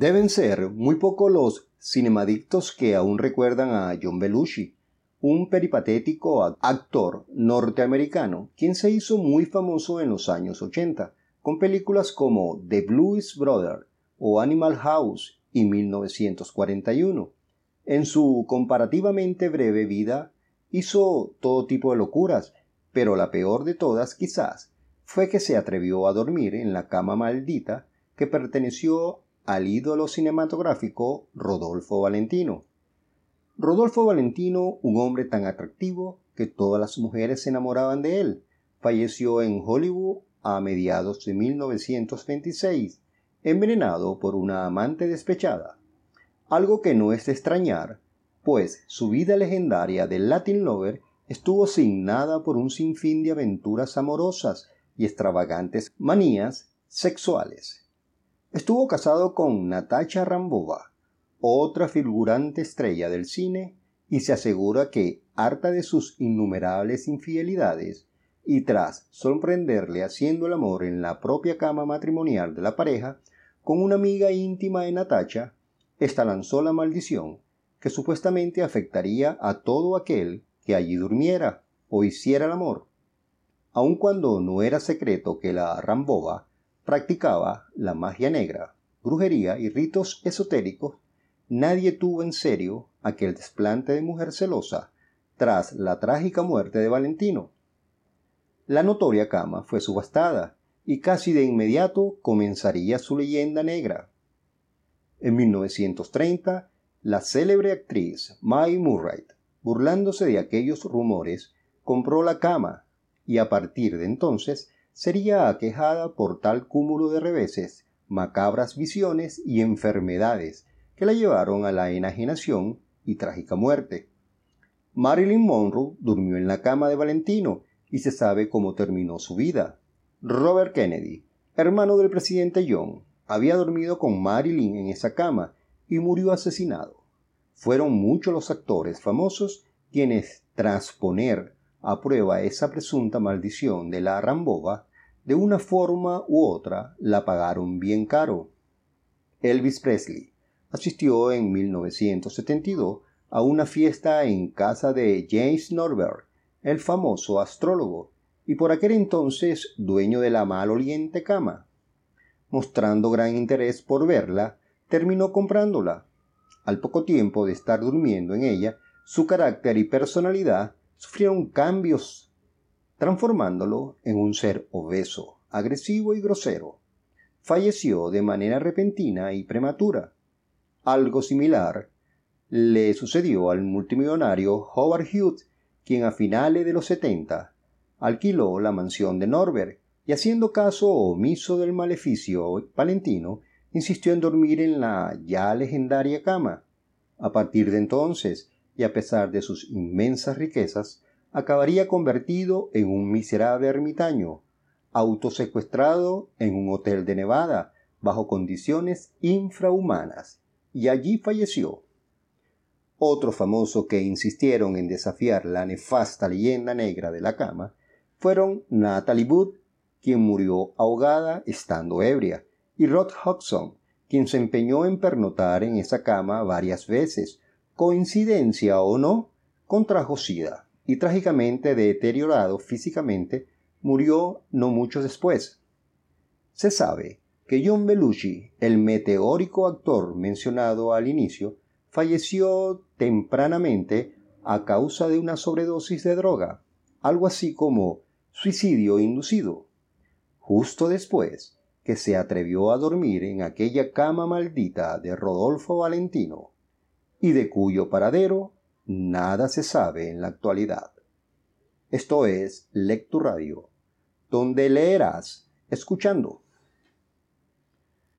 Deben ser muy pocos los cinemadictos que aún recuerdan a John Belushi, un peripatético actor norteamericano, quien se hizo muy famoso en los años 80, con películas como The Blues Brother o Animal House y 1941. En su comparativamente breve vida hizo todo tipo de locuras, pero la peor de todas quizás fue que se atrevió a dormir en la cama maldita que perteneció al ídolo cinematográfico Rodolfo Valentino. Rodolfo Valentino, un hombre tan atractivo que todas las mujeres se enamoraban de él, falleció en Hollywood a mediados de 1926, envenenado por una amante despechada. Algo que no es de extrañar, pues su vida legendaria del Latin Lover estuvo signada por un sinfín de aventuras amorosas y extravagantes manías sexuales. Estuvo casado con Natacha Rambova, otra figurante estrella del cine, y se asegura que, harta de sus innumerables infidelidades, y tras sorprenderle haciendo el amor en la propia cama matrimonial de la pareja, con una amiga íntima de Natacha, ésta lanzó la maldición que supuestamente afectaría a todo aquel que allí durmiera o hiciera el amor. Aun cuando no era secreto que la Rambova practicaba la magia negra, brujería y ritos esotéricos, nadie tuvo en serio aquel desplante de mujer celosa tras la trágica muerte de Valentino. La notoria cama fue subastada y casi de inmediato comenzaría su leyenda negra. En 1930, la célebre actriz May Murray, burlándose de aquellos rumores, compró la cama y a partir de entonces sería aquejada por tal cúmulo de reveses, macabras visiones y enfermedades que la llevaron a la enajenación y trágica muerte. Marilyn Monroe durmió en la cama de Valentino y se sabe cómo terminó su vida. Robert Kennedy, hermano del presidente John, había dormido con Marilyn en esa cama y murió asesinado. Fueron muchos los actores famosos quienes, tras poner a prueba esa presunta maldición de la Rambova, de una forma u otra la pagaron bien caro. Elvis Presley asistió en 1972 a una fiesta en casa de James Norberg, el famoso astrólogo, y por aquel entonces dueño de la maloliente cama. Mostrando gran interés por verla, terminó comprándola. Al poco tiempo de estar durmiendo en ella, su carácter y personalidad sufrieron cambios, transformándolo en un ser obeso, agresivo y grosero. Falleció de manera repentina y prematura. Algo similar le sucedió al multimillonario Howard Hughes, quien a finales de los 70 alquiló la mansión de Norbert y haciendo caso omiso del maleficio Valentino, insistió en dormir en la ya legendaria cama. A partir de entonces, y a pesar de sus inmensas riquezas, acabaría convertido en un miserable ermitaño, autosecuestrado en un hotel de Nevada, bajo condiciones infrahumanas, y allí falleció. Otro famoso que insistieron en desafiar la nefasta leyenda negra de la cama fueron Natalie Wood, quien murió ahogada estando ebria, y Rod Hodgson, quien se empeñó en pernotar en esa cama varias veces, coincidencia o no, contrajo sida y trágicamente deteriorado físicamente murió no mucho después. Se sabe que John Belushi, el meteórico actor mencionado al inicio, falleció tempranamente a causa de una sobredosis de droga, algo así como suicidio inducido, justo después que se atrevió a dormir en aquella cama maldita de Rodolfo Valentino, y de cuyo paradero nada se sabe en la actualidad. Esto es Lecturadio, donde leerás escuchando.